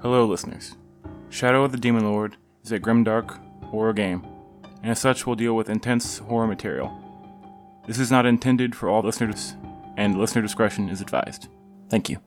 Hello, listeners. Shadow of the Demon Lord is a grimdark horror game, and as such will deal with intense horror material. This is not intended for all listeners, and listener discretion is advised. Thank you.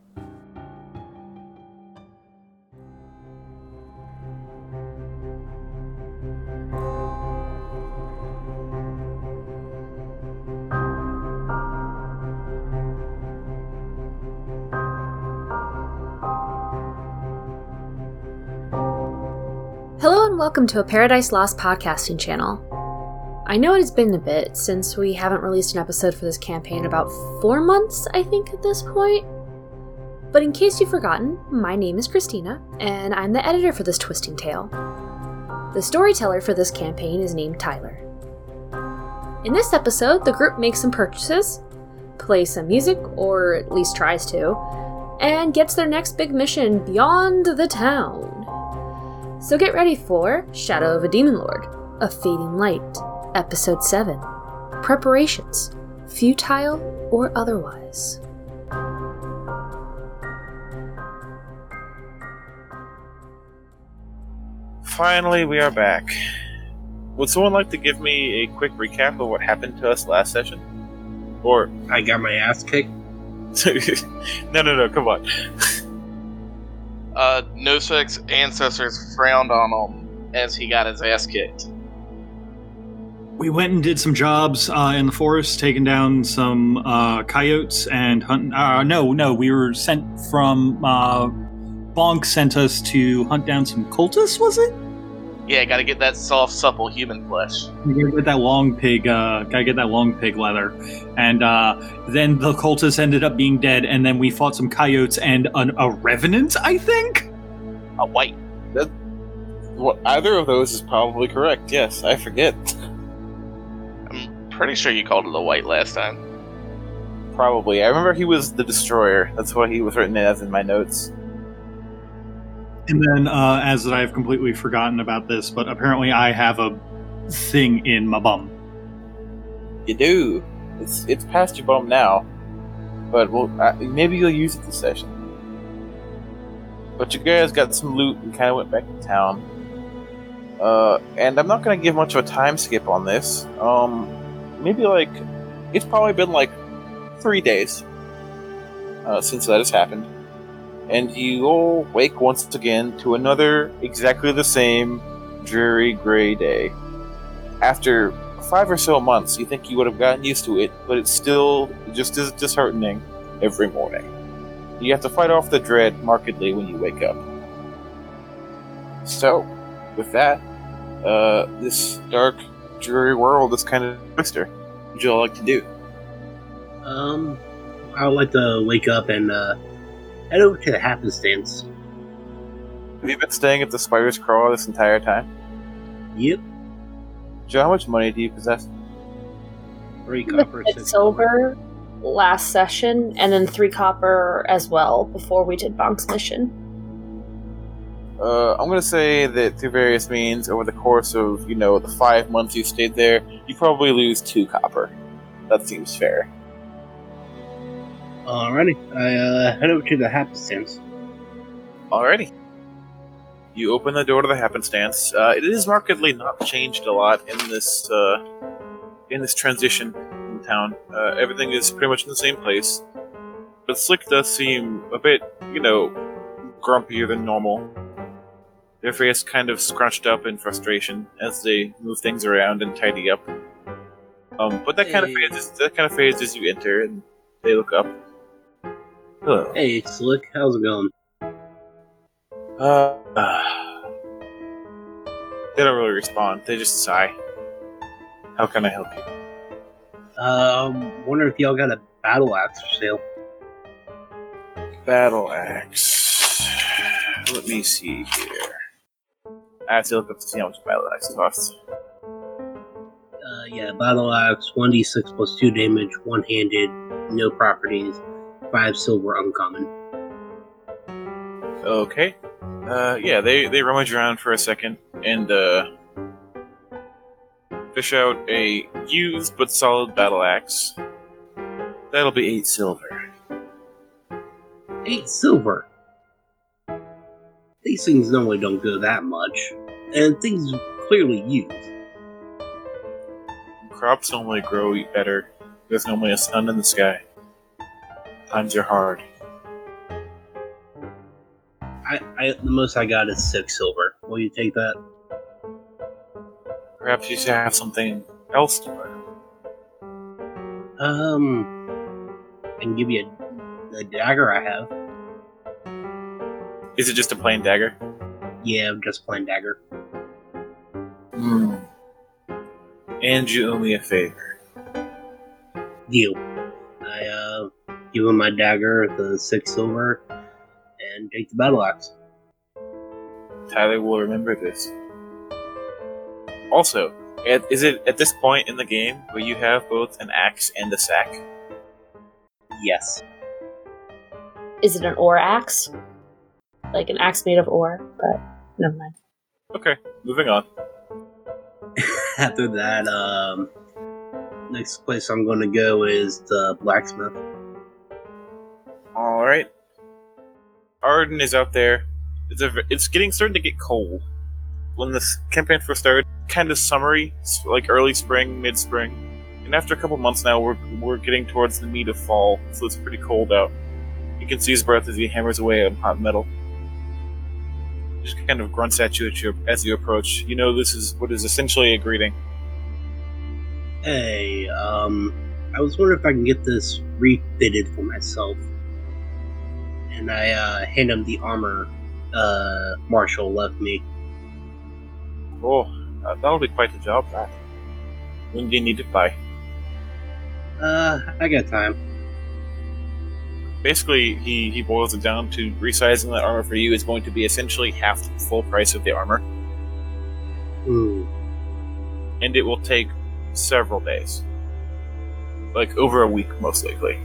Welcome to a Paradise Lost podcasting channel. I know it has been a bit since we haven't released an episode for this campaign, about four months, I think, at this point. But in case you've forgotten, my name is Christina, and I'm the editor for this twisting tale. The storyteller for this campaign is named Tyler. In this episode, the group makes some purchases, plays some music, or at least tries to, and gets their next big mission beyond the town. So get ready for Shadow of a Demon Lord, A Fading Light, Episode 7 Preparations, Futile or Otherwise. Finally, we are back. Would someone like to give me a quick recap of what happened to us last session? Or, I got my ass kicked. no, no, no, come on. Uh, Nosek's ancestors frowned on him as he got his ass kicked. We went and did some jobs uh, in the forest, taking down some uh, coyotes and hunting. Uh, no, no, we were sent from. Uh, Bonk sent us to hunt down some cultists, was it? Yeah, gotta get that soft, supple human flesh. We gotta get that long pig. Uh, gotta get that long pig leather, and uh, then the cultists ended up being dead, and then we fought some coyotes and an, a revenant, I think. A white. Well, either of those is probably correct. Yes, I forget. I'm pretty sure you called it a white last time. Probably. I remember he was the destroyer. That's what he was written as in my notes. And then, uh, as I've completely forgotten about this, but apparently I have a thing in my bum. You do. It's it's past your bum now, but well, uh, maybe you'll use it this session. But you guys got some loot and kind of went back to town. Uh, and I'm not gonna give much of a time skip on this. Um, maybe like it's probably been like three days uh, since that has happened, and you all wake once again to another exactly the same dreary gray day. After five or so months, you think you would have gotten used to it, but it's still just as disheartening every morning. You have to fight off the dread markedly when you wake up. So, with that, uh, this dark, dreary world is kind of twister. What would you all like to do? Um, I would like to wake up and uh, head over to the happenstance. Have you been staying at the Spider's Crawl this entire time? Yep, Joe, how much money do you possess? three copper, did six silver last session, and then three copper as well before we did Bonk's mission. Uh, I'm gonna say that through various means, over the course of you know the five months you stayed there, you probably lose two copper. That seems fair. Alrighty, I uh, head over to the happenstance. Alrighty. You open the door to the happenstance. Uh, it is markedly not changed a lot in this uh, in this transition in town. Uh, everything is pretty much in the same place, but Slick does seem a bit, you know, grumpier than normal. Their face kind of scrunched up in frustration as they move things around and tidy up. Um, but that kind of Hey. fades. That kind of fades as you enter, and they look up. Hello. Hey, Slick, how's it going? Uh, they don't really respond. They just sigh. How can I help you? Um, wonder if y'all got a battle axe for sale. Battle axe. Let me see here. I have to look up to see how much battle axe costs. Uh, yeah, battle axe, 1d6 plus 2 damage, one handed, no properties, 5 silver uncommon. Okay. Uh, yeah, they they rummage around for a second and uh, fish out a used but solid battle axe. That'll be eight silver. 8 silver! these things normally don't go that much, and things clearly used. Crops normally grow better. There's normally a sun in the sky. Times are hard. I, I the most I got is six silver. Will you take that? Perhaps you should have something else to learn. Um, I can give you a, a dagger I have. Is it just a plain dagger? Yeah, just plain dagger. Hmm. And you owe me a favor. Deal. I give him my dagger, the six silver, and take the battle axe. Tyler will remember this. Also, at, is it at this point in the game where you have both an axe and a sack? Yes. Is it an ore axe? Like an axe made of ore, but never mind. Okay, moving on. After that, um, next place I'm going to go is the blacksmith. Arden is out there. It's a, it's getting starting to get cold. When this campaign first started, kind of summery, like early spring, mid spring, and after a couple months now, we're we're getting towards the meat of fall, so it's pretty cold out. You can see his breath as he hammers away on hot metal. Just kind of grunts at you, at you as you approach. You know this is what is essentially a greeting. Hey, um, I was wondering if I can get this refitted for myself. And I uh, hand him the armor uh, Marshall left me. Oh, uh, that'll be quite the job. That. When do you need it by? Uh, I got time. basically he, he boils it down to resizing the armor for you is going to be essentially half the full price of the armor Hmm. and it will take several days like over a week most likely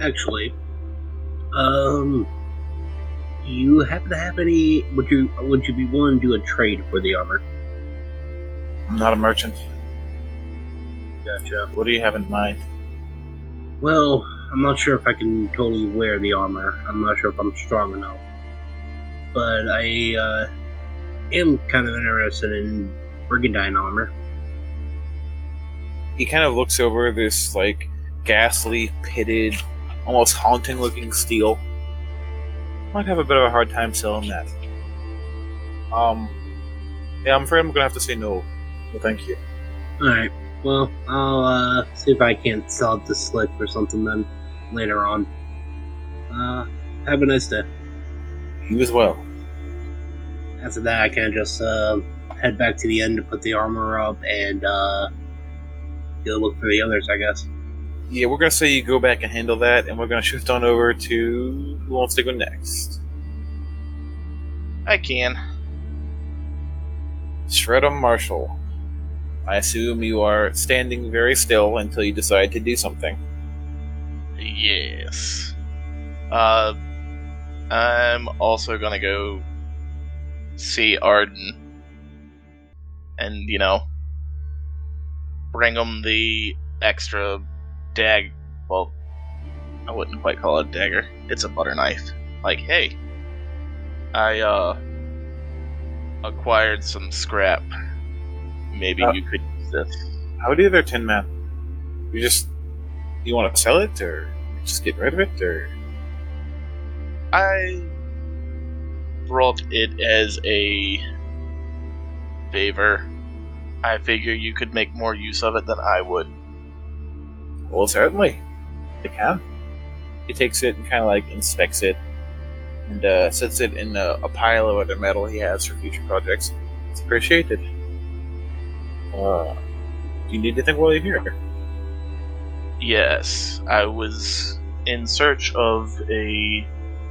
Actually, um, you happen to have any? Would you would you be willing to do a trade for the armor? i'm not a merchant Gotcha. what do you have in mind Well, I'm not sure if I can totally wear the armor. I'm not sure if I'm strong enough. But I uh, am kind of interested in brigandine armor. he kind of looks over this like ghastly pitted almost haunting looking steel might have a bit of a hard time selling that um yeah i'm afraid i'm gonna have to say no well thank you Alright, well, I'll uh, see if I can't sell it to Slick or something then later on. Uh, have a nice day. you as well After that, I can just uh, head back to the end to put the armor up and uh, go look for the others, I guess. Yeah, we're gonna say you go back and handle that, and we're gonna shift on over to who wants to go next. I can. Shred'em Marshall. I assume you are standing very still until you decide to do something. Yes. Uh, I'm also gonna go see Arden, and you know, bring him the extra dag. Well, I wouldn't quite call it a dagger. It's a butter knife. Like, hey, I uh acquired some scrap. Maybe Uh. you could use this. How do you there, Tin Man? You just you want to sell it, or just get rid of it, or I brought it as a favor. I figure you could make more use of it than I would. Well, certainly, you can. He takes it and kind of like inspects it, and uh, sets it in a, a pile of other metal he has for future projects. It's appreciated. Uh, do you need anything while you're here? Yes, I was in search of a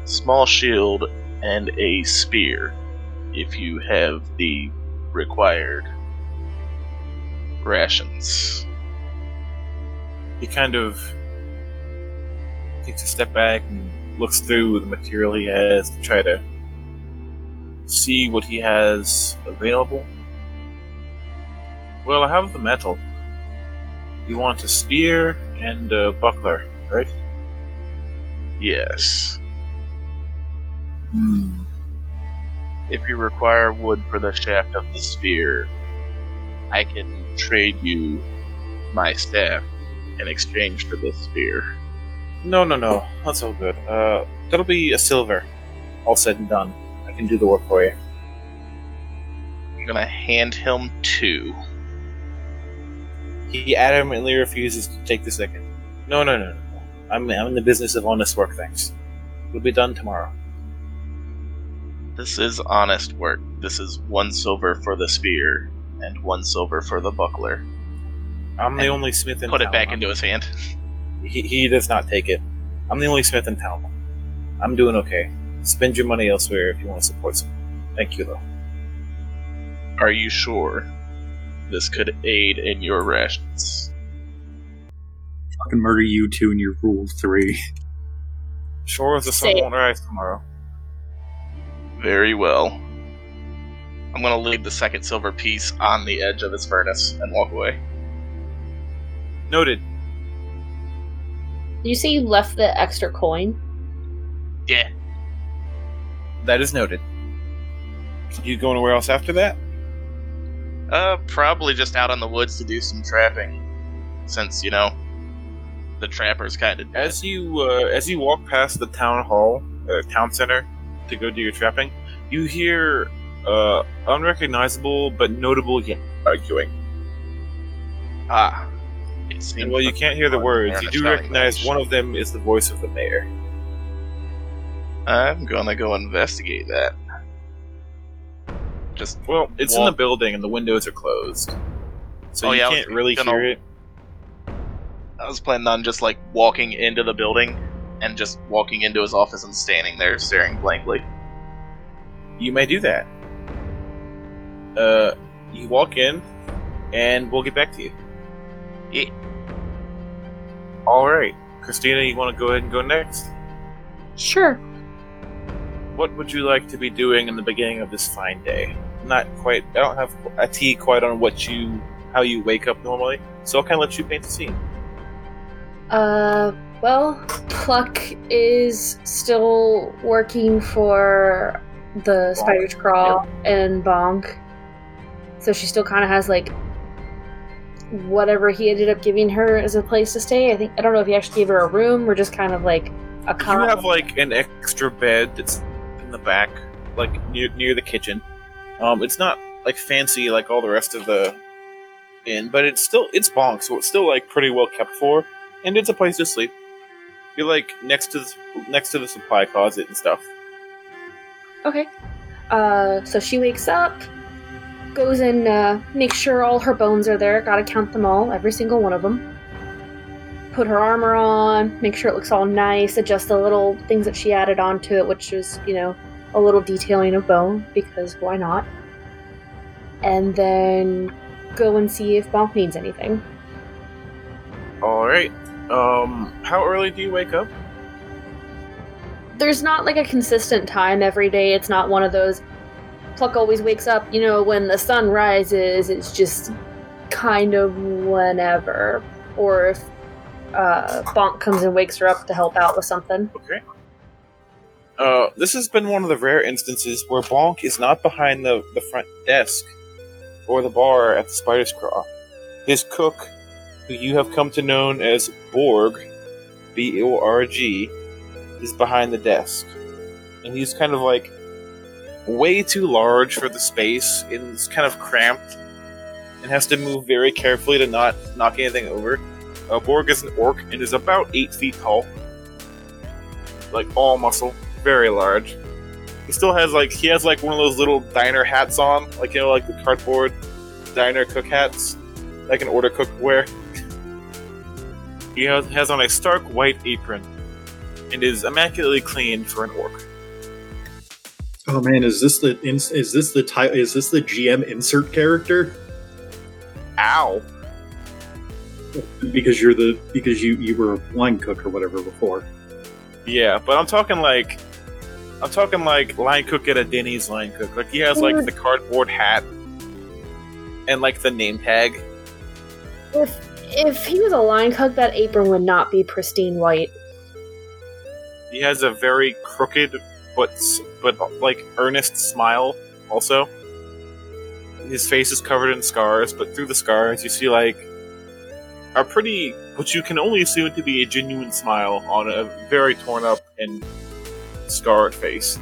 small shield and a spear. If you have the required rations. He kind of takes a step back and looks through the material he has to try to see what he has available. Well, I have the metal. You want a spear and a buckler, right? Yes. Hmm. If you require wood for the shaft of the spear, I can trade you my staff in exchange for this spear. No, no, no. That's all good. Uh, that'll be a silver. All said and done. I can do the work for you. I'm gonna hand him two. He adamantly refuses to take the second. No, no, no, no. no. I'm, I'm in the business of honest work, thanks. We'll be done tomorrow. This is honest work. This is one silver for the spear and one silver for the buckler. I'm the only smith in Put town. it back into his hand. He, he does not take it. I'm the only smith in town. I'm doing okay. Spend your money elsewhere if you want to support some. Thank you, though. Are you sure this could aid in your rations? I can murder you two in your rule three. Sure as the sun won't rise tomorrow. Very well. I'm gonna leave the second silver piece on the edge of his furnace and walk away. Noted. You say you left the extra coin? Yeah. That is noted. You go anywhere else after that? Uh, probably just out in the woods to do some trapping, since you know the trappers kind of. As you uh, as you walk past the town hall, uh, town center, to go do your trapping, you hear uh, unrecognizable but notable yet arguing. Ah. It And while you can't hear the words, you do recognize one of them is the voice of the mayor. I'm gonna go investigate that. Just Well, it's in the building and the windows are closed, so Oh, you yeah, can't really gonna- hear it. I was planning on just like walking into the building and just walking into his office and standing there staring blankly. You may do that. Uh, you walk in, and we'll get back to you. Yeah. All right, Christina, you want to go ahead and go next? Sure. What would you like to be doing in the beginning of this fine day? Not quite. I don't have a a T quite on what you, how you wake up normally, so I'll kind of let you paint the scene. Uh, well, Pluck is still working for the Spider's Crawl and Bonk. So she still kind of has like whatever he ended up giving her as a place to stay. I think I don't know if he actually gave her a room or just kind of like a You have like an extra bed that's in the back, like near near the kitchen. Um, it's not like fancy like all the rest of the inn, but it's still it's bonk, so it's still like pretty well kept for, and it's a place to sleep. You're like next to the, next to the supply closet and stuff. Okay. Uh, so she wakes up, goes and uh, makes sure all her bones are there. Gotta count them all, every single one of them. Put her armor on, make sure it looks all nice, adjust the little things that she added onto it, which is, you know, a little detailing of bone, because why not? And then go and see if Bonk needs anything. All right. Um, how early do you wake up? there's not like a consistent time every day. It's not one of those Pluck always wakes up, you know, when the sun rises. It's just kind of whenever. Or if uh, Bonk comes and wakes her up to help out with something. Okay. Uh, this has been one of the rare instances where Bonk is not behind the, the front desk or the bar at the Spider's Crawl. His cook, who you have come to know as Borg, B O R G, is behind the desk. And he's kind of like way too large for the space and it's kind of cramped and has to move very carefully to not knock anything over. Uh, Borg is an orc and is about eight feet tall like all muscle, very large. He still has like he has like one of those little diner hats on, like you know, like the cardboard diner cook hats, like an order cook wear. He has, has on a stark white apron, and is immaculately clean for an orc. Oh man, is this the ins- is this the ti- is this the GM insert character? Ow! Because you're the because you you were a wine cook or whatever before. Yeah, but I'm talking like I'm talking like line cook at a Denny's line cook. Like he has like the cardboard hat and like the name tag. If if he was a line cook, that apron would not be pristine white. He has a very crooked but but like earnest smile also. His face is covered in scars, but through the scars you see like a pretty what you can only assume to be a genuine smile on a very torn up and scarred face.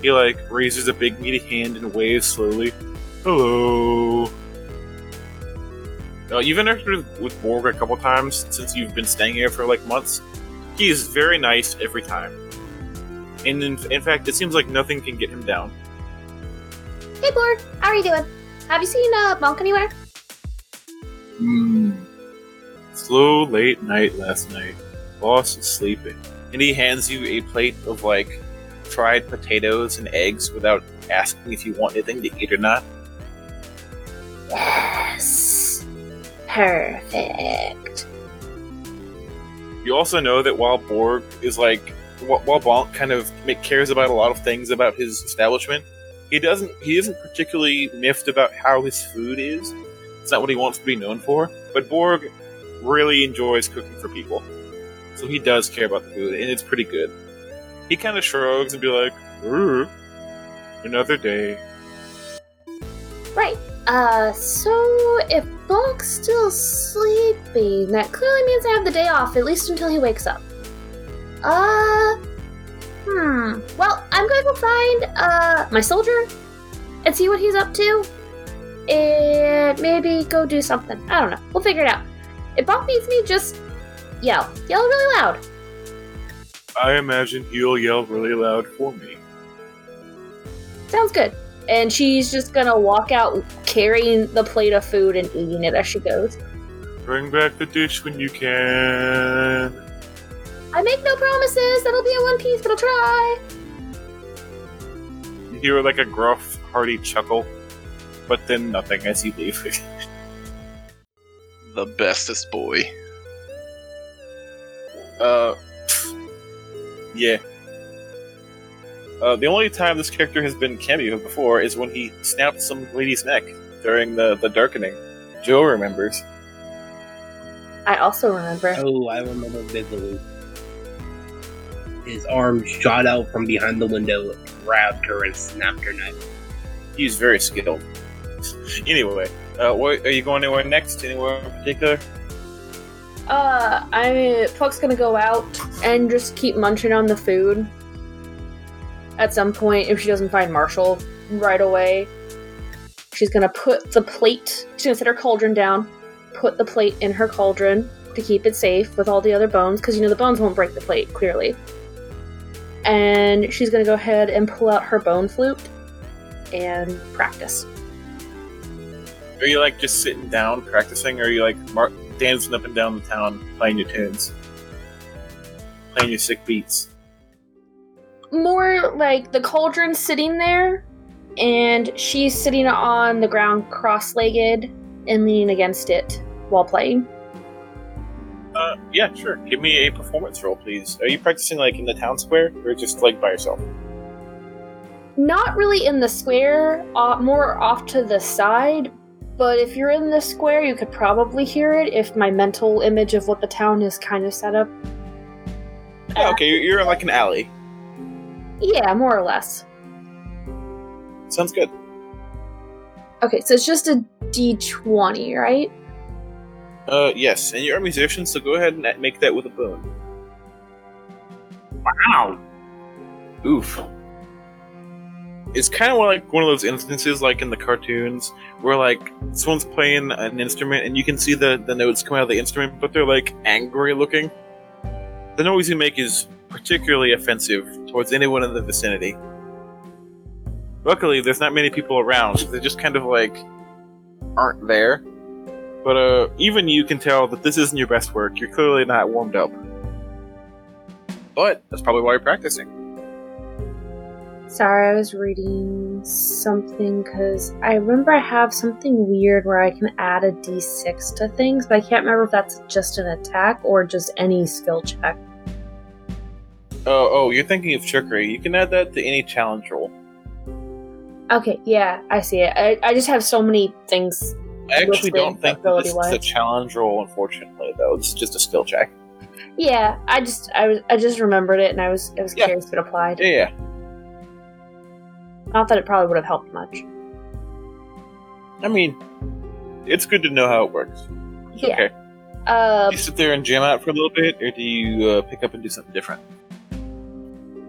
He like raises a big meaty hand and waves slowly. Hello. Uh, you've interacted with Borg a couple times since you've been staying here for like months. He is very nice every time. And in, in fact, it seems like nothing can get him down. Hey, Borg, how are you doing? Have you seen uh, Bonk anywhere? Hmm. Slow late night last night. Boss is sleeping. And he hands you a plate of like fried potatoes and eggs without asking if you want anything to eat or not. Yes. Perfect. You also know that while Borg is like, while Bonk kind of cares about a lot of things about his establishment, he doesn't. He isn't particularly miffed about how his food is. It's not what he wants to be known for. But Borg really enjoys cooking for people, so he does care about the food, and it's pretty good. He kind of shrugs and be like, "Ooh, another day." Right. Uh, so if Bonk's still sleeping, that clearly means I have the day off, at least until he wakes up. Uh, hmm. Well, I'm going to go find, uh, my soldier and see what he's up to. And maybe go do something. I don't know. We'll figure it out. If Bob needs me, just yell. Yell really loud. I imagine he'll yell really loud for me. Sounds good. And she's just gonna walk out carrying the plate of food and eating it as she goes. Bring back the dish when you can. I make no promises. That'll be in one piece, but I'll try. You hear like a gruff, hearty chuckle, but then nothing as you leave. The bestest boy. uh, yeah. Uh, the only time this character has been cameo before is when he snapped some lady's neck during the, the darkening. Joe remembers. I also remember. Oh, I remember vividly. His arm shot out from behind the window, grabbed her, and snapped her neck. He's very skilled. anyway, uh, what, are you going anywhere next? Anywhere in particular? Uh, I mean, Pluck's gonna go out and just keep munching on the food. At some point, if she doesn't find Marshall right away, she's gonna put the plate. She's gonna set her cauldron down, put the plate in her cauldron to keep it safe with all the other bones, because you know the bones won't break the plate clearly. And she's gonna go ahead and pull out her bone flute and practice. Are you like just sitting down practicing, or are you like mar- dancing up and down the town playing your tunes, playing your sick beats? more like the cauldron sitting there and she's sitting on the ground cross-legged and leaning against it while playing Uh, yeah, sure. Give me a performance roll, please. Are you practicing like in the town square, or just like by yourself? not really in the square uh, more off to the side but if you're in the square you could probably hear it if my mental image of what the town is kind of set up Yeah, okay. You're, you're in like an alley. yeah more or less Sounds good. okay so it's just a d20 right Uh, yes, and you're a musician, so go ahead and make that with a boon. Wow. Oof. It's kind of like one of those instances, like in the cartoons, where like someone's playing an instrument and you can see the the notes come out of the instrument, but they're like angry looking. The noise you make is particularly offensive towards anyone in the vicinity. Luckily, there's not many people around. They just kind of like aren't there. But uh, even you can tell that this isn't your best work. You're clearly not warmed up. But that's probably why you're practicing. Sorry, I was reading something because I remember I have something weird where I can add a d6 to things, but I can't remember if that's just an attack or just any skill check. Oh, oh, you're thinking of trickery. You can add that to any challenge roll. Okay, yeah, I see it. I, I just have so many things. I actually don't think this is a challenge roll, unfortunately, though. This is just a skill check. Yeah, I just I was I just remembered it and I was I was Yeah. curious if it applied. Yeah, yeah. Not that it probably would have helped much. I mean, it's good to know how it works. It's Yeah. Okay. Uh, Do you sit there and jam out for a little bit, or do you uh, pick up and do something different?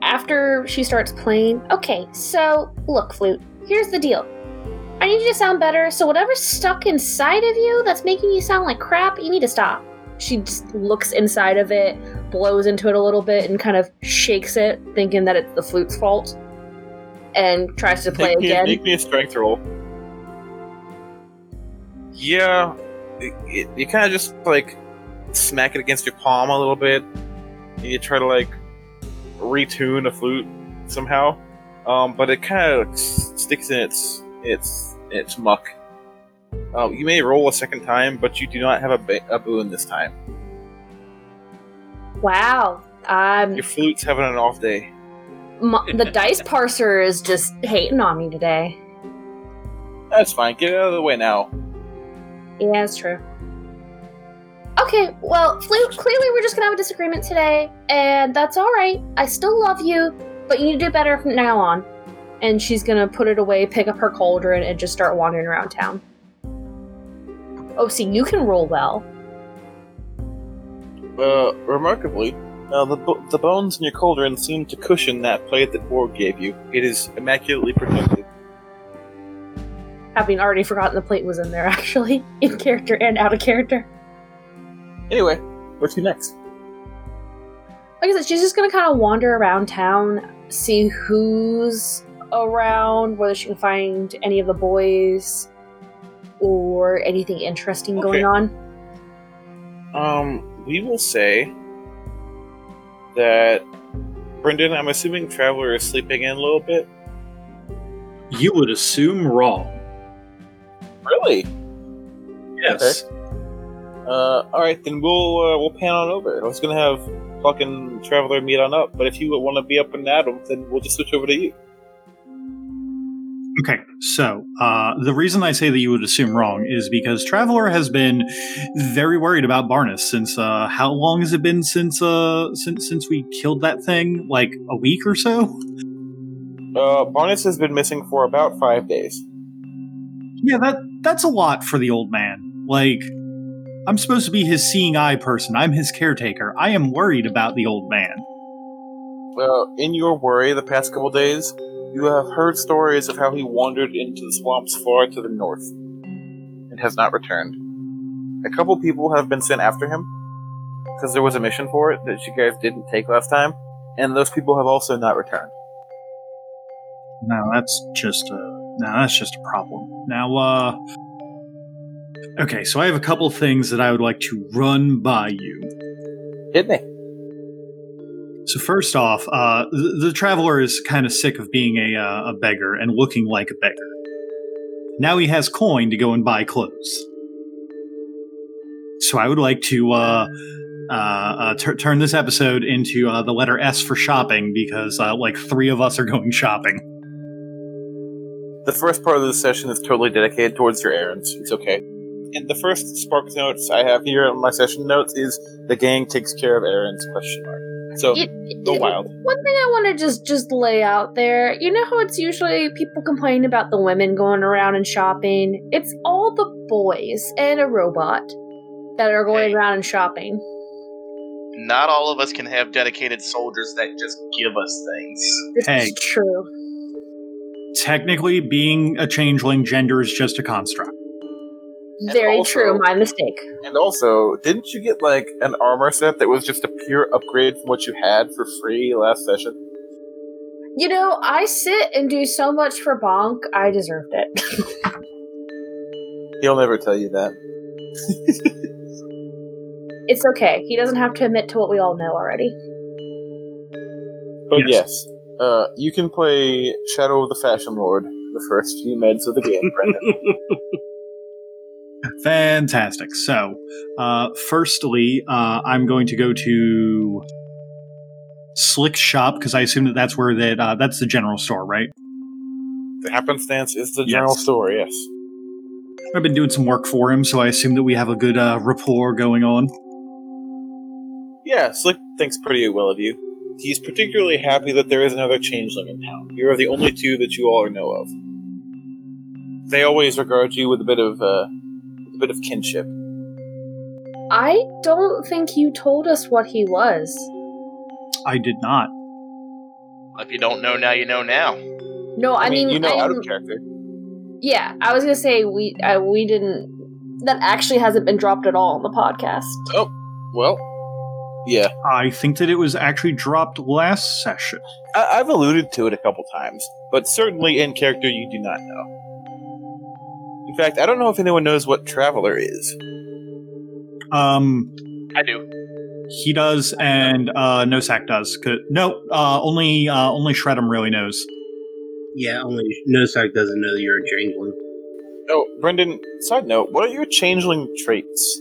after she starts playing, okay, so look, flute. Here's the deal. I need you to sound better. So whatever's stuck inside of you that's making you sound like crap, you need to stop. She just looks inside of it, blows into it a little bit, and kind of shakes it, thinking that it's the flute's fault, and tries to play make, me, again. make me a strength roll. Yeah, it, it, you kind of just like smack it against your palm a little bit. And you try to like retune the flute somehow, um, but it kind of sticks in its its its muck. Um, you may roll a second time, but you do not have a, ba- a boon this time. Wow. Um, Your flute's having an off day. the dice parser is just hating on me today. That's fine. Get out of the way now. Yeah, it's true. Okay, well, Flute, clearly we're just gonna have a disagreement today, and that's alright. I still love you, but you need to do better from now on. And she's gonna put it away, pick up her cauldron, and just start wandering around town. Oh, see, you can roll well. Uh, remarkably, uh, the, bo- the bones in your cauldron seem to cushion that plate that Borg gave you. It is immaculately protected. Having already forgotten the plate was in there, actually, in character and out of character. Anyway, where to next? like I said, she's just gonna kind of wander around town, see who's around, whether she can find any of the boys or anything interesting going on. Um, we will say that Brendan, I'm assuming Traveler is sleeping in a little bit. You would assume wrong. Really? Yes. Uh, all right, then we'll uh, we'll pan on over. I was gonna have fucking Traveler meet on up, but if you want to be up and at 'em, then we'll just switch over to you. Okay, so uh, the reason I say that you would assume wrong is because Traveler has been very worried about Barnus since uh, how long has it been since uh, since since we killed that thing? Like a week or so? Uh, Barnes has been missing for about five days. Yeah, that that's a lot for the old man. Like, I'm supposed to be his seeing eye person. I'm his caretaker. I am worried about the old man. Well, in your worry the past couple days, you have heard stories of how he wandered into the swamps far to the north and has not returned. A couple people have been sent after him because there was a mission for it that you guys didn't take last time, and those people have also not returned. Now that's just a now that's just a problem. Now, uh, okay, so I have a couple things that I would like to run by you. Didn't they? So first off, uh, the, the traveler is kind of sick of being a uh, a beggar and looking like a beggar. Now he has coin to go and buy clothes. So I would like to uh, uh, uh, tur- turn this episode into uh, the letter S for shopping because like three of us are going shopping. The first part of the session is totally dedicated towards your errands. It's okay. And the first spark notes I have here on my session notes is the gang takes care of errands? Question mark. So It- go it- wild. One thing I want to just just lay out there, you know how it's usually people complain about the women going around and shopping. It's all the boys and a robot that are going Hey. around and shopping. Not all of us can have dedicated soldiers that just give us things. This Hey. is true. Technically, being a changeling gender is just a construct. Very also- true. My mistake. And also, didn't you get like an armor set that was just a pure upgrade from what you had for free last session? You know, I sit and do so much for Bonk. I deserved it. He'll never tell you that. it's okay. He doesn't have to admit to what we all know already. But Yes. yes, uh, you can play Shadow of the Fashion Lord the first few minutes of the game, Brendan. Fantastic. So, uh, firstly, uh, I'm going to go to Slick shop because I assume that that's where that uh, that's the general store, right? the happenstance is the Yes. general story, yes. I've been doing some work for him, so I assume that we have a good uh, rapport going on. Yeah, Slick thinks pretty well of you. He's particularly happy that there is another changeling in town. You are the only two that you all know of. They always regard you with a bit of uh, a bit of kinship. I don't think you told us what he was. I did not. If you don't know now, you know now. No, I, mean, you know out I'm- of character. yeah, I was gonna say we uh, we didn't. That actually hasn't been dropped at all on the podcast. Oh, well, yeah. I think that it was actually dropped last session. I- I've alluded to it a couple times, but certainly in character you do not know. In fact, I don't know if anyone knows what Traveler is. Um, I do. he does, and uh, Nosak does. 'Cause- No, uh, only uh, only Shred'em really knows. Yeah, only Nosak doesn't know that you're a changeling. Oh, Brendan, side note, what are your changeling traits?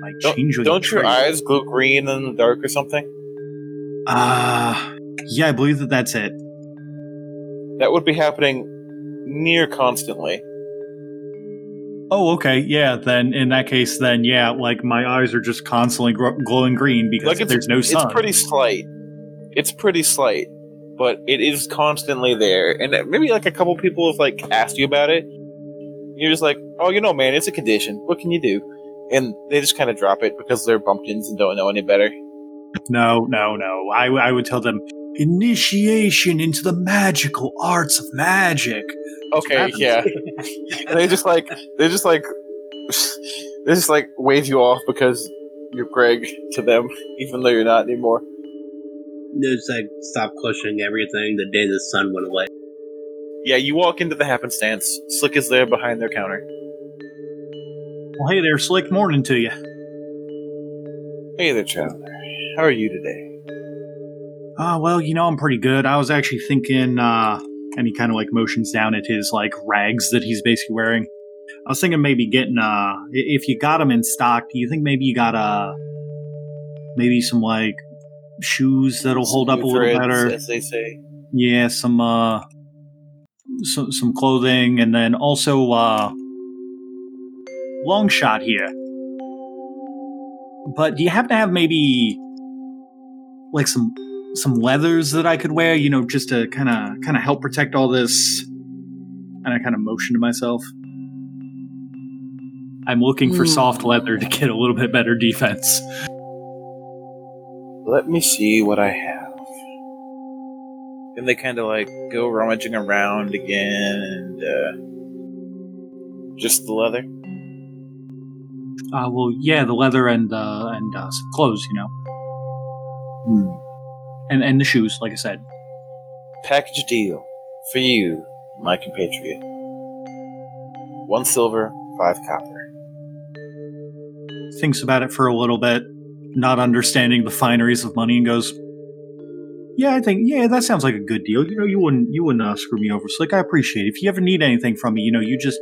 Like Don't, changeling don't your traits. eyes glow green in the dark or something? Uh, yeah, I believe that that's it. That would be happening near constantly. Oh, okay, yeah. Then in that case, then yeah, like my eyes are just constantly gro- glowing green because Like there's no sun. It's pretty slight. It's pretty slight, but it is constantly there. And maybe like a couple people have like asked you about it. You're just like, oh, you know, man, it's a condition. What can you do? And they just kind of drop it because they're bumpkins and don't know any better. No, no, no. I, I would tell them initiation into the magical arts of magic. Okay, yeah. and they just like they just like they just like wave you off because you're Greg to them, even though you're not anymore. They just like stop questioning everything the day the sun went away. Yeah, you walk into the happenstance. Slick is there behind their counter. Well, hey there, slick morning to you. Hey there, traveler. How are you today? Ah, well, you know, I'm pretty good. I was actually thinking, uh, and he kind of like motions down at his like rags that he's basically wearing. I was thinking maybe getting, uh, if you got them in stock, do you think maybe you got, uh, maybe some like shoes that'll hold up a little better? as they say. Yeah, some, uh, some, some clothing, and then also, uh, long shot here. But do you happen to have maybe like some some leathers that I could wear, you know, just to kind of kind of help protect all this? And I kind of motion to myself. I'm looking for soft leather to get a little bit better defense. Let me see what I have. And they kind of like go rummaging around again, and uh, just the leather. Uh, well, yeah, the leather and uh, and uh, some clothes, you know, Hmm. And and the shoes, like I said. Package deal for you, my compatriot. One silver, five copper. thinks about it for a little bit, not understanding the fineries of money, and goes, "Yeah, I think yeah, that sounds like a good deal. You know, you wouldn't you wouldn't uh, screw me over, Slick. I appreciate it. If you ever need anything from me, you know, you just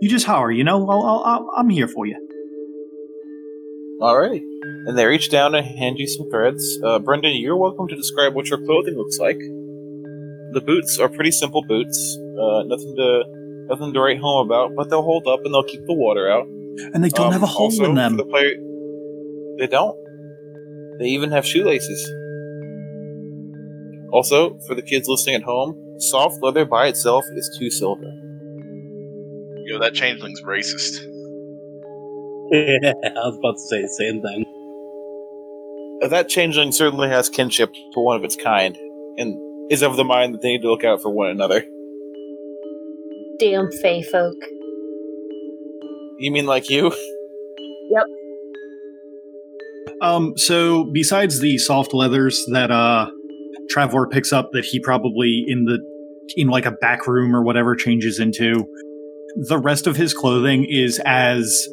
you just holler. You know, I'll, I'll, I'll, I'm here for you." Alrighty. And they reach down and hand you some threads. Uh, Brendan, you're welcome to describe what your clothing looks like. The boots are pretty simple boots. Uh, nothing to nothing to write home about, but they'll hold up and they'll keep the water out. And they don't Um, have a hole in them. the player, they don't. They even have shoelaces. Also, for the kids listening at home, soft leather by itself is two silver. Yo, that changeling's racist. I was about to say the same thing. That changeling certainly has kinship to one of its kind, and is of the mind that they need to look out for one another. Damn Fey folk. You mean like you? Yep. Um, so besides the soft leathers that uh Travor picks up that he probably in the in like a back room or whatever changes into, the rest of his clothing is as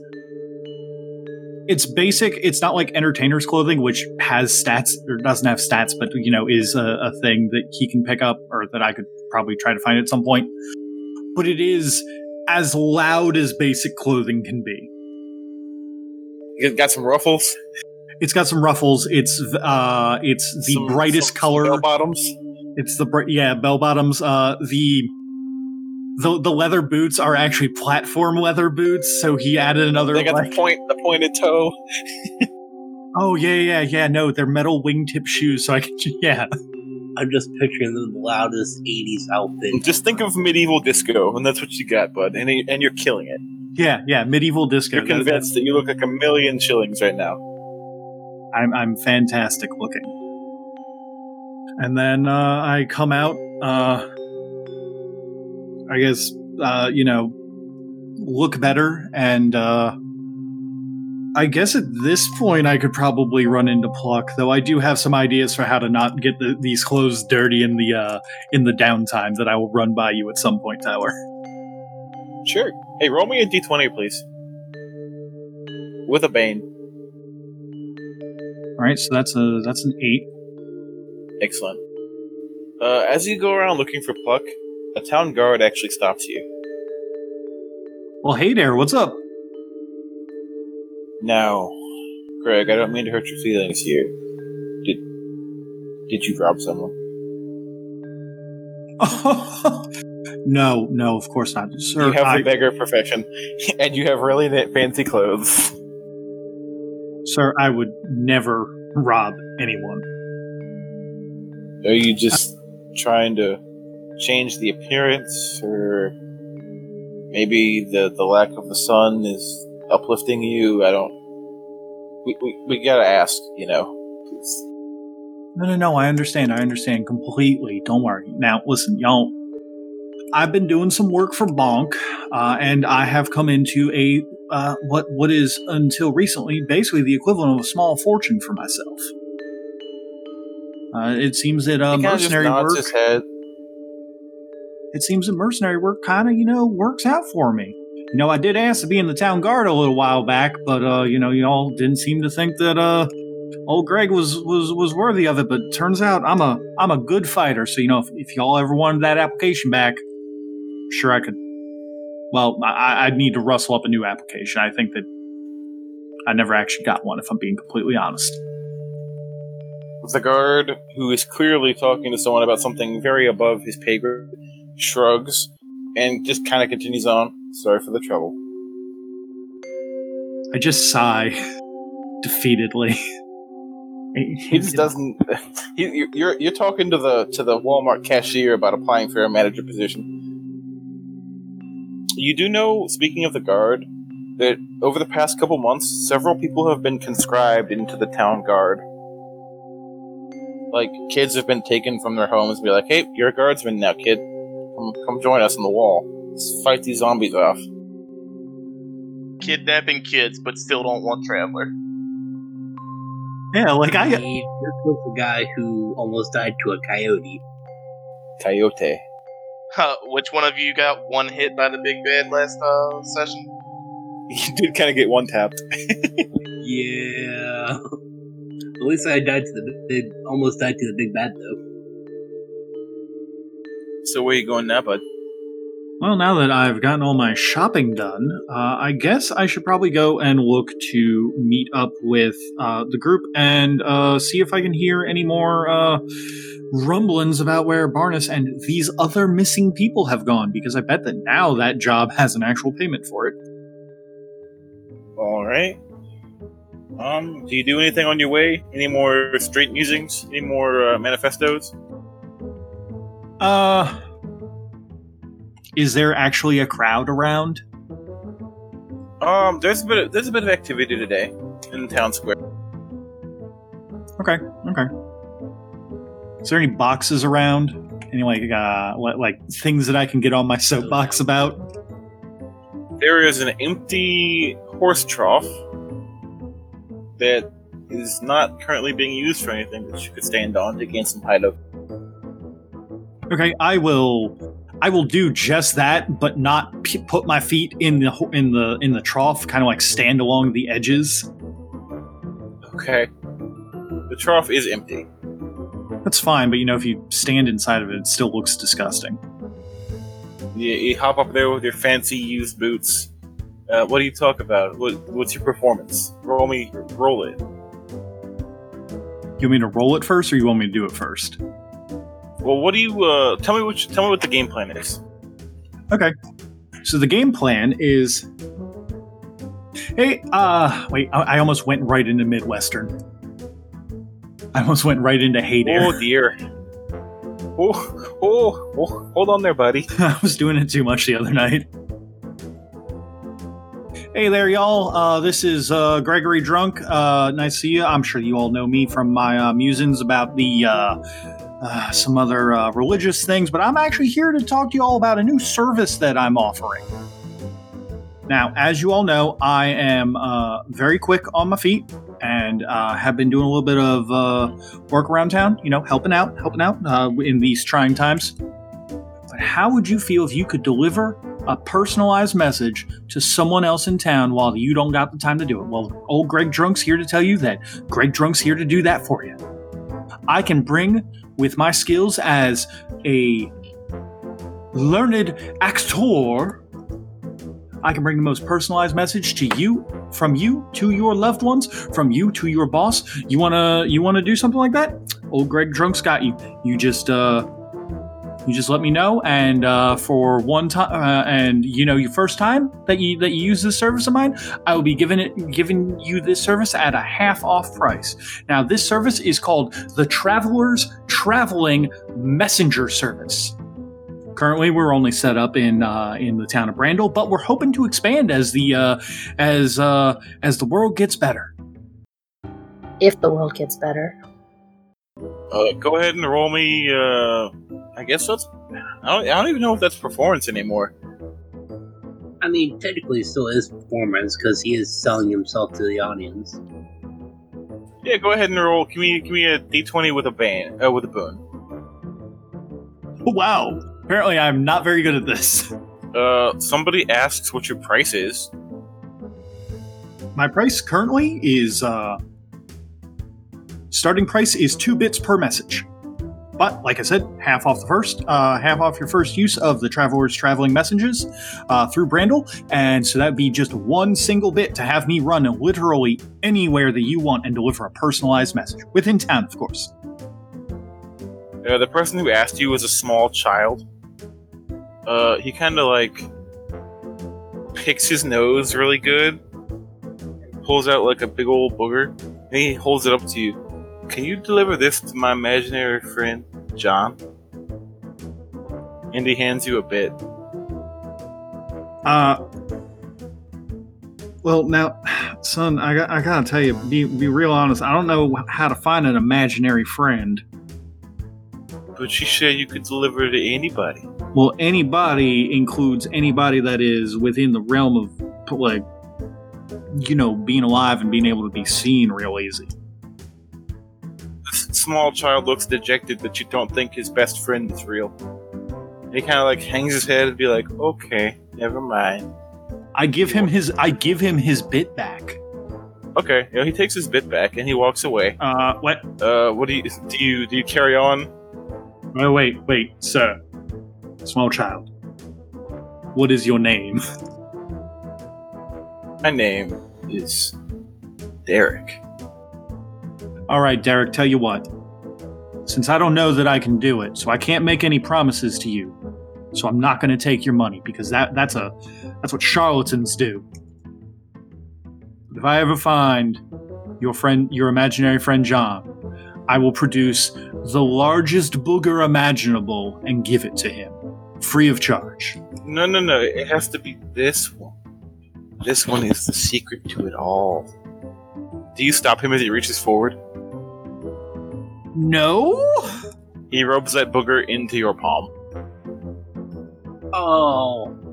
it's basic. It's not like entertainer's clothing, which has stats or doesn't have stats, but you know is a, a thing that he can pick up or that I could probably try to find at some point. But it is as loud as basic clothing can be. You got some ruffles? It's got some ruffles. It's uh, it's the Some- brightest some color. bell bottoms? It's the bright, yeah, bell bottoms. Uh, the the the leather boots are actually platform leather boots. So he added another. They got like- the point, the pointed toe. Oh yeah, yeah, yeah. No, they're metal wingtip shoes, so I can. Yeah. I'm just picturing the loudest '80s outfit. Just think of medieval disco, and that's what you got, bud. And and you're killing it. Yeah, yeah, medieval disco. You're convinced that you look like a million shillings right now. I'm I'm fantastic looking. And then uh, I come out. Uh, I guess uh, you know, look better, and uh, I guess at this point I could probably run into Pluck. Though I do have some ideas for how to not get the, these clothes dirty in the uh, in the downtime that I will run by you at some point, Tyler. Sure. Hey, roll me a d20, please. With a bane. All right, so that's a that's an eight. Excellent. Uh, as you go around looking for Pluck, a town guard actually stops you. Well, hey there, what's up? Now, Greg, I don't mean to hurt your feelings here. Did did you rob someone? no, no, of course not, sir. you have I, the beggar profession, and you have really fancy clothes. sir, I would never rob anyone. Are you just trying to change the appearance, or maybe the the lack of the sun is uplifting you? I don't. We we, we gotta ask, you know. No, no, no. I understand. I understand completely. Don't worry. Now, listen, y'all. I've been doing some work for Bonk, uh, and I have come into a uh, what what is until recently basically the equivalent of a small fortune for myself. Uh, it seems that uh, mercenary work. his head. It seems that mercenary work kind of you know works out for me. You know, I did ask to be in the town guard a little while back, but uh, you know, y'all didn't seem to think that uh, old Greg was was was worthy of it. But turns out I'm a I'm a good fighter. So you know, if, if y'all ever wanted that application back, sure I could. Well, I, I'd need to rustle up a new application. I think that I never actually got one, if I'm being completely honest. The guard, who is clearly talking to someone about something very above his pay grade, shrugs and just kind of continues on. Sorry for the trouble. I just sigh defeatedly. He just doesn't. He, you- you're you're talking to the to the Walmart cashier about applying for a manager position. You do know, speaking of the guard, that over the past couple months, several people have been conscribed into the town guard. Like kids have been taken from their homes and be like, "Hey, you're a guardsman now, kid. Come come join us on the wall. Let's fight these zombies off." Kidnapping kids, but still don't want Traveler. Yeah, like I This was the guy who almost died to a coyote. Coyote. Huh, which one of you got one hit by the big bad last uh, session? You did kind of get one tapped. Yeah. At least I died to the big, almost died to the big bad though. So where you going now, bud? Well, now that I've gotten all my shopping done, uh, I guess I should probably go and look to meet up with uh, the group and uh, see if I can hear any more uh, rumblings about where Barnes and these other missing people have gone, because I bet that now that job has an actual payment for it. All right. Um, do you do anything on your way? Any more street musings? Any more uh, manifestos? Uh, is there actually a crowd around? Um, there's a bit of, there's a bit of activity today in the town square. Okay, okay. Is there any boxes around? Any like uh li- like things that I can get on my soapbox about? There is an empty horse trough that is not currently being used for anything that you could stand on to gain some height of. Okay, I will. I will do just that, but not p- put my feet in the in the in the trough. Kind of like stand along the edges. Okay. The trough is empty. That's fine, but you know, if you stand inside of it, it still looks disgusting. You, you hop up there with your fancy used boots. Uh, what do you talk about? What, what's your performance? Roll me, roll it. You want me to roll it first, or you want me to do it first? Well, what do you? Uh, tell me what. You, tell me what the game plan is. Okay. So the game plan is Hey, uh, wait, I, I almost went right into Midwestern. I almost went right into There. Oh dear. Oh, oh, oh, hold on there, buddy. I was doing it too much the other night. Hey there, y'all. Uh, this is uh, Gregory Drunk. Uh, nice to see you. I'm sure you all know me from my uh, musings about the uh, some other uh, religious things, but I'm actually here to talk to you all about a new service that I'm offering. Now, as you all know, I am uh, very quick on my feet and uh, have been doing a little bit of uh, work around town, you know, helping out, helping out uh, in these trying times. But how would you feel if you could deliver a personalized message to someone else in town while you don't got the time to do it? Well, old Greg Drunk's here to tell you that Greg Drunk's here to do that for you. I can bring, with my skills as a learned actor, I can bring the most personalized message to you, from you to your loved ones, from you to your boss. You wanna you wanna do something like that? Old Greg Drunk's got you. You just uh you just let me know, and uh, for one time, uh, and you know, your first time that you that you use this service of mine, I will be giving it giving you this service at a half off price. Now, this service is called the Travelers Traveling Messenger Service. Currently, we're only set up in uh, in the town of Brandel, but we're hoping to expand as the uh, as uh, as the world gets better. If the world gets better. Uh, go ahead and roll me. I guess that's. I don't, I don't even know if that's performance anymore. I mean, technically, it still is performance because he is selling himself to the audience. Yeah, go ahead and roll. Give me, give me a d20 with a ban, uh, with a boon. Wow! Apparently, I'm not very good at this. Uh, somebody asks what your price is. My price currently is uh starting price is two bits per message. But like I said, half off the first, uh, half off your first use of the Travelers Traveling Messages uh, through Brandel, and so that'd be just one single bit to have me run literally anywhere that you want and deliver a personalized message within town, of course. Uh, the person who asked you was a small child. Uh, he kind of like picks his nose really good, pulls out like a big old booger, and he holds it up to you. Can you deliver this to my imaginary friend, John? And he hands you a bit. Uh, well, now, son, I, got, I gotta tell you, be, be real honest. I don't know how to find an imaginary friend. But she said you could deliver to anybody. Well, anybody includes anybody that is within the realm of, like, you know, being alive and being able to be seen real easy. Small child looks dejected that you don't think his best friend is real. And he kind of like hangs his head and be like, "Okay, never mind." I give him his I give him his bit back. Okay, you know, he takes his bit back and he walks away. Uh, what? Uh, what do you do? You do you carry on? Oh, wait, wait, sir. Small child. What is your name? My name is Derek. All right, Derek, tell you what. Since I don't know that I can do it, so I can't make any promises to you. So I'm not going to take your money because that that's a that's what charlatans do. But if I ever find your friend your imaginary friend John, I will produce the largest booger imaginable and give it to him, free of charge. No, no, no. It has to be this one. This one is the secret to it all. Do you stop him as he reaches forward? No? He rubs that booger into your palm. Oh,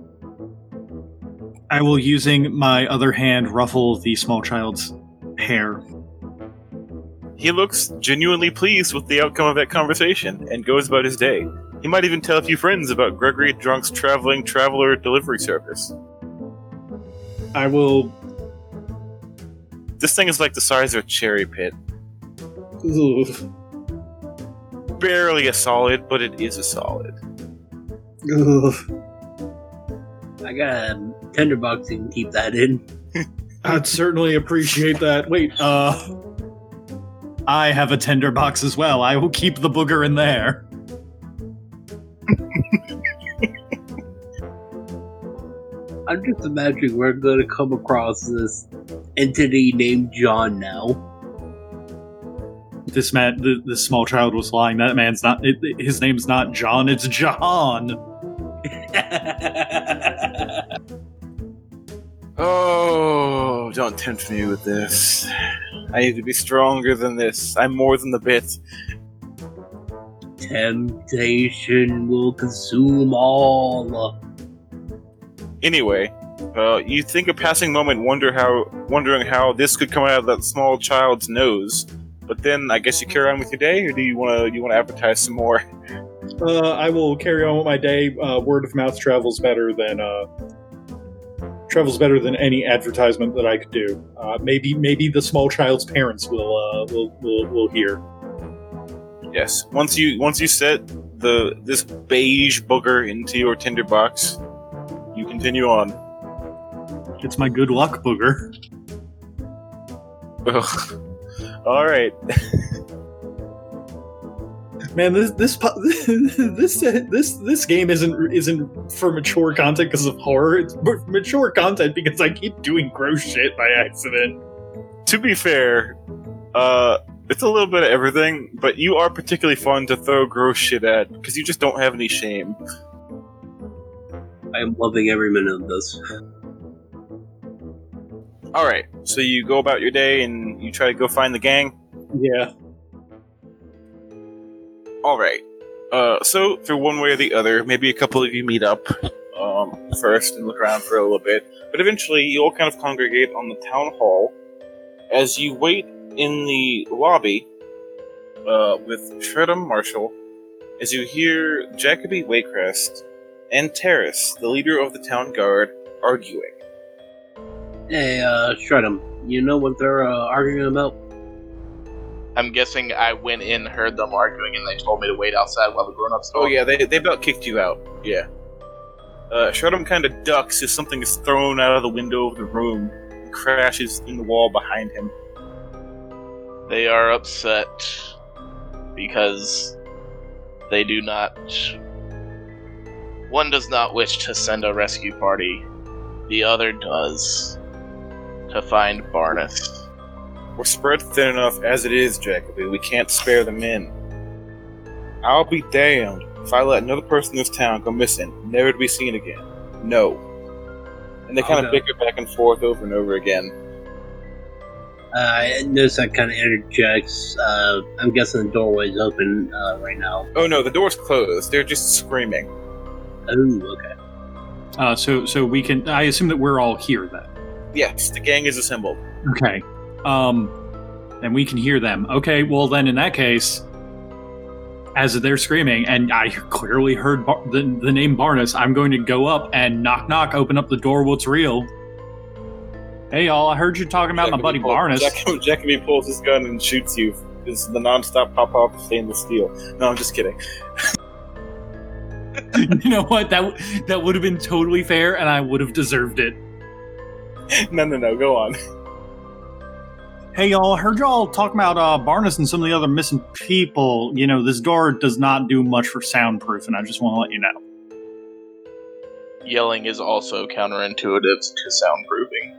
I will, using my other hand, ruffle the small child's hair. He looks genuinely pleased with the outcome of that conversation and goes about his day. He might even tell a few friends about Gregory Drunk's traveling traveler delivery service. I will. This thing is like the size of a cherry pit. Ugh. Barely a solid, but it is a solid. Ugh. I got a tinderbox. You can keep that in. I'd certainly appreciate that. Wait, uh. I have a tender box as well. I will keep the booger in there. I'm just imagining we're gonna come across this entity named John now. This man, th- this small child was lying. That man's not. It, his name's not John. It's John. Oh, don't tempt me with this. I need to be stronger than this. I'm more than the bit. Temptation will consume all. Anyway, uh, you think a passing moment, wonder how, wondering how this could come out of that small child's nose. But then, I guess you carry on with your day, or do you want to you want to advertise some more? Uh, I will carry on with my day. Uh, word of mouth travels better than uh, travels better than any advertisement that I could do. Uh, maybe maybe the small child's parents will uh, will, will will hear. Yes. Once you once you set the this beige booger into your tinderbox, you continue on. It's my good luck booger. Ugh. All right. Man, this this this this this game isn't isn't for mature content because of horror. It's for mature content because I keep doing gross shit by accident. to be fair, uh, it's a little bit of everything, but you are particularly fun to throw gross shit at because you just don't have any shame. I'm loving every minute of this. All right, so you go about your day and you try to go find the gang. Yeah. All right. Uh, so through one way or the other, maybe a couple of you meet up um, first and look around for a little bit, but eventually you all kind of congregate on the town hall as you wait in the lobby uh, with Shredham Marshall as you hear Jacoby Waycrest and Terrace, the leader of the town guard, arguing. Hey, uh, Shredham, you know what they're uh, arguing about? I'm guessing I went in, heard them arguing, and they told me to wait outside while the grown-ups Oh talk. yeah, they they about kicked you out. Yeah. Uh, Shredham kind of ducks as something is thrown out of the window of the room and crashes in the wall behind him. They are upset because they do not. One does not wish to send a rescue party. The other does to find Barnes. We're spread thin enough as it is, Jacoby. We can't spare the men. I'll be damned if I let another person in this town go missing, never to be seen again. No. And they kind of Okay. bicker back and forth over and over again. Uh, I notice that kind of interjects. Uh, I'm guessing the doorway's open uh, right now. Oh no, the door's closed. They're just screaming. Oh, okay. Uh, so so we can. I assume that we're all here then. Yes, the gang is assembled. Okay. Um, and we can hear them. Okay. Well, then in that case, as they're screaming, and I clearly heard Bar- the the name Barnes, I'm going to go up and knock knock, open up the door. What's real? Hey y'all, I heard you talking about my buddy pulls- Barnes. Jacoby, Jacoby pulls his gun and shoots you. This is the non-stop pop-off stainless steel. No, I'm just kidding. you know what? That w- that would have been totally fair, and I would have deserved it. no, no, no. Go on. Hey y'all, I heard y'all talking about uh, Barnes and some of the other missing people. You know, this door does not do much for soundproof, and I just want to let you know. Yelling is also counterintuitive to soundproofing.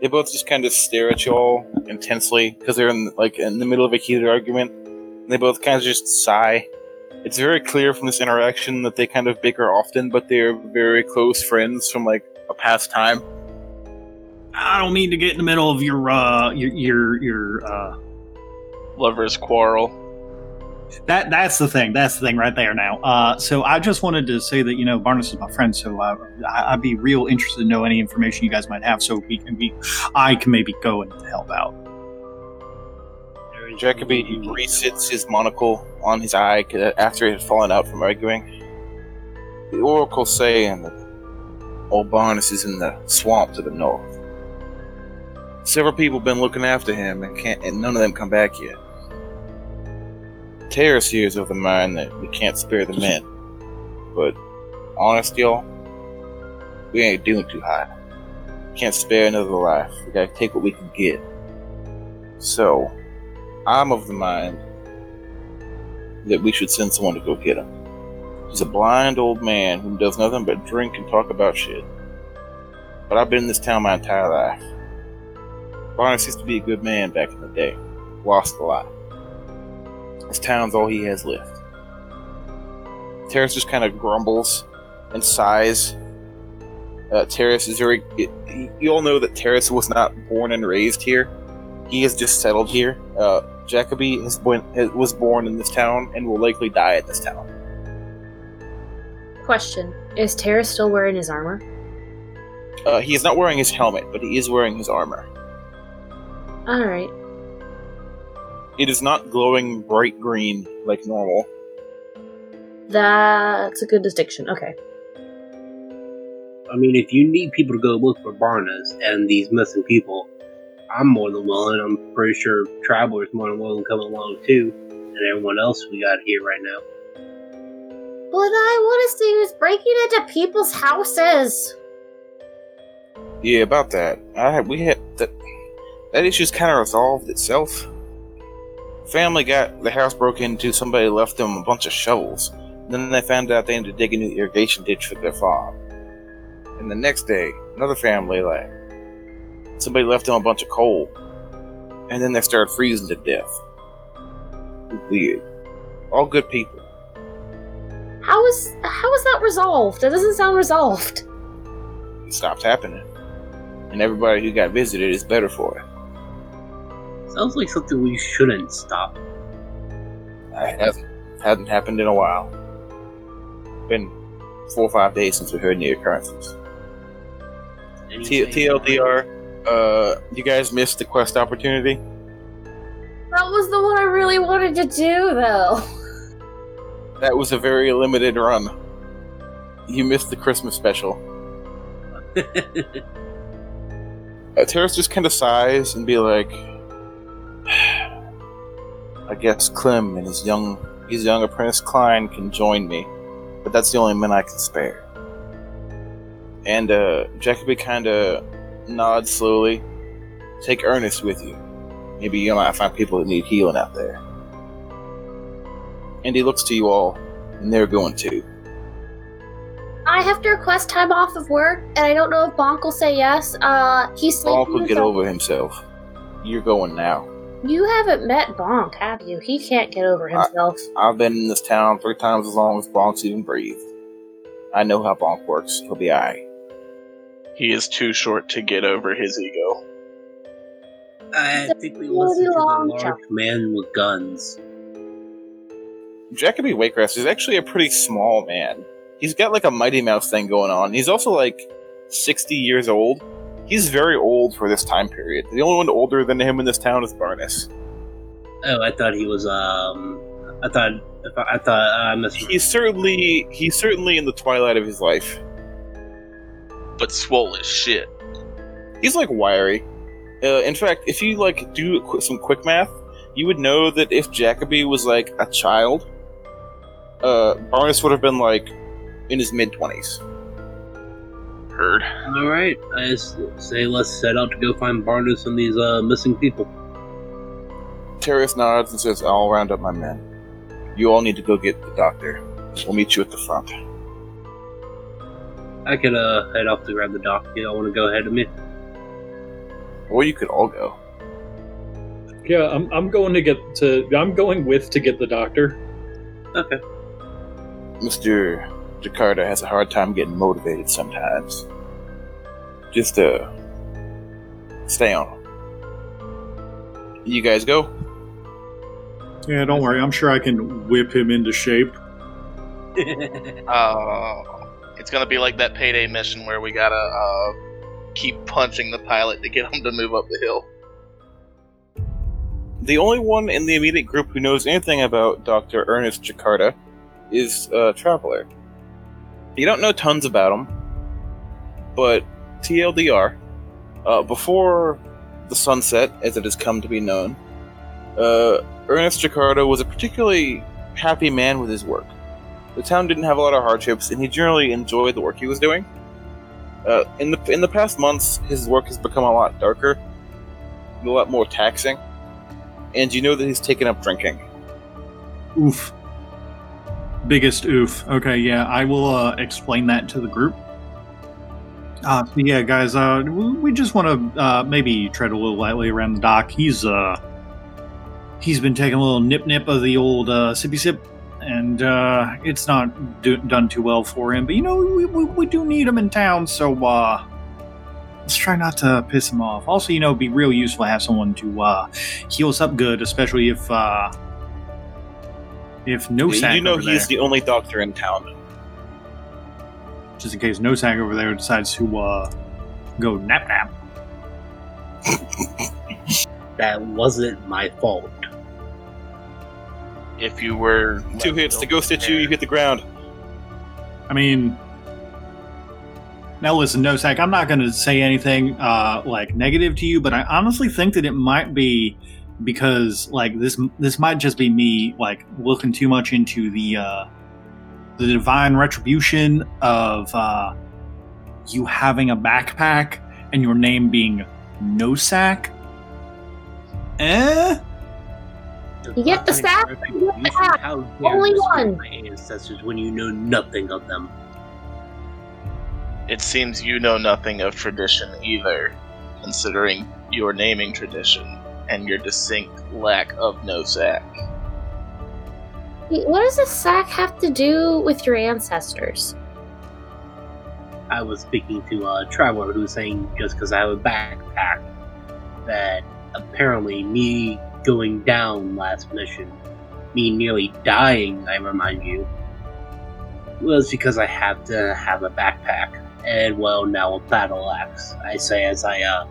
They both just kind of stare at y'all intensely because they're in like in the middle of a heated argument. And they both kind of just sigh. It's very clear from this interaction that they kind of bicker often, but they're very close friends from like a past time. I don't mean to get in the middle of your uh your your your uh Lovers quarrel. that that's the thing that's the thing right there now uh so i just wanted to say that you know barnes is my friend so uh, I, i'd be real interested to know any information you guys might have so we can be i can maybe go and help out Jacoby resits his monocle on his eye after it had fallen out from arguing. The oracle saying that old Barnes is in the swamp to the north. Several people have been looking after him, and can't, and none of them come back yet. Terrace here is of the mind that we can't spare the men, but honest, y'all, we ain't doing too high. Can't spare another life. We gotta take what we can get. So, I'm of the mind that we should send someone to go get him. He's a blind old man who does nothing but drink and talk about shit. But I've been in this town my entire life. Barnes used to be a good man back in the day. Lost a lot. This town's all he has left. Terrace just kind of grumbles and sighs. Uh, Terrace is very. It, you all know that Terrace was not born and raised here. He has just settled here. Uh, Jacoby has been, was born in this town and will likely die in this town. Question Is Terra still wearing his armor? Uh, he is not wearing his helmet, but he is wearing his armor. Alright. It is not glowing bright green like normal. That's a good distinction. Okay. I mean, if you need people to go look for Barnes and these missing people, I'm more than willing. I'm pretty sure Traveler's more than willing to come along too, and everyone else we got here right now. But I want to see who's breaking into people's houses. Yeah, about that. I we had that. That issue's kind of resolved itself. Family got the house broke into. Somebody left them a bunch of shovels. Then they found out they had to dig a new irrigation ditch for their farm. And the next day, another family like somebody left them a bunch of coal. And then they started freezing to death. Weird. All good people. How is how is that resolved? That doesn't sound resolved. It stopped happening. And everybody who got visited is better for it. Sounds like something we shouldn't stop. It hasn't, hasn't happened in a while. Been four or five days since we heard any occurrences. T- TLDR, uh, you guys missed the quest opportunity. That was the one I really wanted to do, though. That was a very limited run. You missed the Christmas special. Uh, Terrace just kind of sighs and be like, "I guess Clem and his young his young apprentice Klein can join me, but that's the only men I can spare." And uh, Jacoby kind of nods slowly. Take Ernest with you. Maybe you might find people that need healing out there. And he looks to you all, and they're going to. I have to request time off of work, and I don't know if Bonk will say yes. Uh, he's sleeping. Bonk will get over himself. You're going now. You haven't met Bonk, have you? He can't get over himself. I've been in this town three times as long as Bonk's even breathed. I know how Bonk works. He'll be alright. He is too short to get over his ego. I think we Really listen to the long large jump. man with guns. Jacoby Waycrest is actually a pretty small man. He's got like a Mighty Mouse thing going on. He's also like 60 years old. He's very old for this time period. The only one older than him in this town is Barnes. Oh, I thought he was. Um, I thought. I thought. I thought. I missed. He's certainly he's certainly in the twilight of his life. But swole as shit. He's like wiry. Uh, in fact, if you like do qu- some quick math, you would know that if Jacoby was like a child, uh, Barnes would have been like in his mid twenties. Heard. All right, I say let's set out to go find Barnes and these uh, missing people. Terrace nods and says, "I'll round up my men. You all need to go get the doctor. We'll meet you at the front." I could uh, head off to grab the doc. You don't want to go ahead of me? Or you could all go. Yeah, I'm, I'm going to get to. I'm going with to get the doctor. Okay. Mister Jakarta has a hard time getting motivated sometimes. Just uh, stay on. You guys go. Yeah, don't worry. I'm sure I can whip him into shape. Uh, it's gonna be like that payday mission where we gotta uh, keep punching the pilot to get him to move up the hill. The only one in the immediate group who knows anything about Dr. Ernest Jakarta is uh, Traveler. You don't know tons about him, but TLDR, uh, before the sunset, as it has come to be known, uh, Ernest Jacardo was a particularly happy man with his work. The town didn't have a lot of hardships, and he generally enjoyed the work he was doing. Uh, in the in the past months, his work has become a lot darker, a lot more taxing and you know that he's taken up drinking. Oof. Biggest oof. Okay, yeah, I will uh, explain that to the group. Uh, yeah, guys, uh, we just want to uh, maybe tread a little lightly around the dock. He's uh, he's been taking a little nip nip of the old uh, sippy sip, and uh, it's not do- done too well for him. But you know, we, we, we do need him in town, so uh, let's try not to piss him off. Also, you know, it'd be real useful to have someone to uh, heal us up good, especially if uh, if no you sack do know over he's there, the only doctor in town. just in case no sack over there decides to uh, go nap nap. That wasn't my fault. If you were Two hits, the ghost hits you, you hit the ground. I mean, now listen, no sack. I'm not going to say anything uh, like negative to you, but I honestly think that it might be because like this this might just be me like looking too much into the uh, the divine retribution of uh, you having a backpack and your name being no sack. Eh? You get the sack, you get the hat. Only one. My ancestors when you know nothing of them. It seems you know nothing of tradition either, considering your naming tradition and your distinct lack of no sack. What does a sack have to do with your ancestors? I was speaking to a traveler who was saying just because I have a backpack that apparently me going down last mission, me nearly dying, I remind you, was because I had to have a backpack and well now a battle axe. I say as I uh,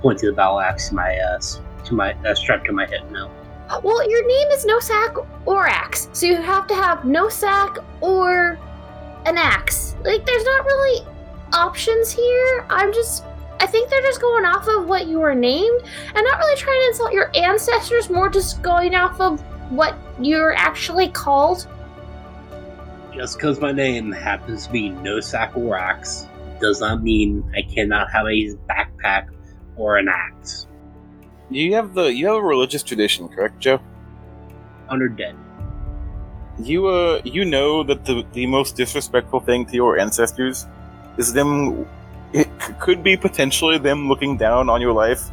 point to the battle axe in my uh, s- to my uh, strapped to my hip now. Well, your name is no sack or axe, so you have to have no sack or an axe. Like, there's not really options here. I'm just. I think they're just going off of what you were named and not really trying to insult your ancestors, more just going off of what you're actually called. Just because my name happens to be No Sack or Axe does not mean I cannot have a backpack or an axe. You have the you have a religious tradition, correct, Joe? Under dead. You uh you know that the the most disrespectful thing to your ancestors is them it c- could be potentially them looking down on your life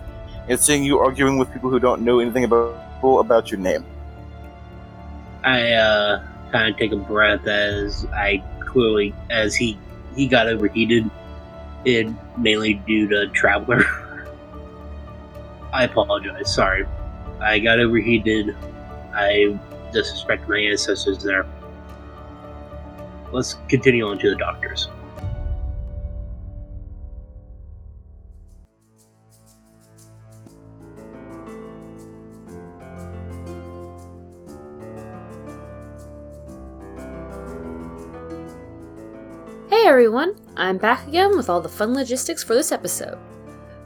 and seeing you arguing with people who don't know anything about about your name. I uh, kind of take a breath as I clearly, as he he got overheated, it mainly due to Traveler. I apologize. Sorry, I got overheated. I disrespected my ancestors there. Let's continue on to the doctors. Hey everyone, I'm back again with all the fun logistics for this episode.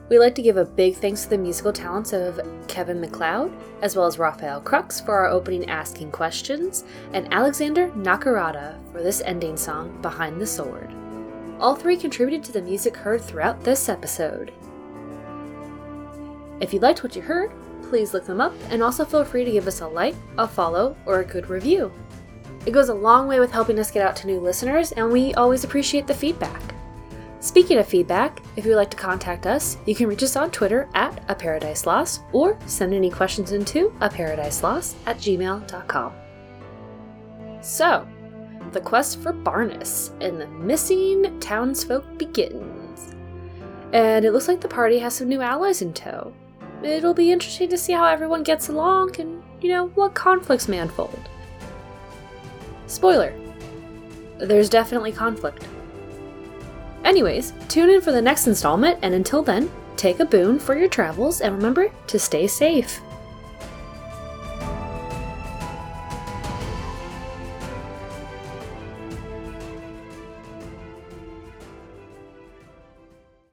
We'd like to give a big thanks to the musical talents of Kevin MacLeod, as well as Rafael Krux for our opening Asking Questions, and Alexander Nakarada for this ending song, Behind the Sword. All three contributed to the music heard throughout this episode. If you liked what you heard, please look them up and also feel free to give us a like, a follow, or a good review. It goes a long way with helping us get out to new listeners, and we always appreciate the feedback. Speaking of feedback, if you'd like to contact us, you can reach us on Twitter at a paradise loss or send any questions into a paradise lost at gmail.com. So, the quest for Barnes and the missing townsfolk begins. And it looks like the party has some new allies in tow. It'll be interesting to see how everyone gets along and, you know, what conflicts may unfold. Spoiler there's definitely conflict. Anyways, tune in for the next installment, and until then, take a boon for your travels and remember to stay safe.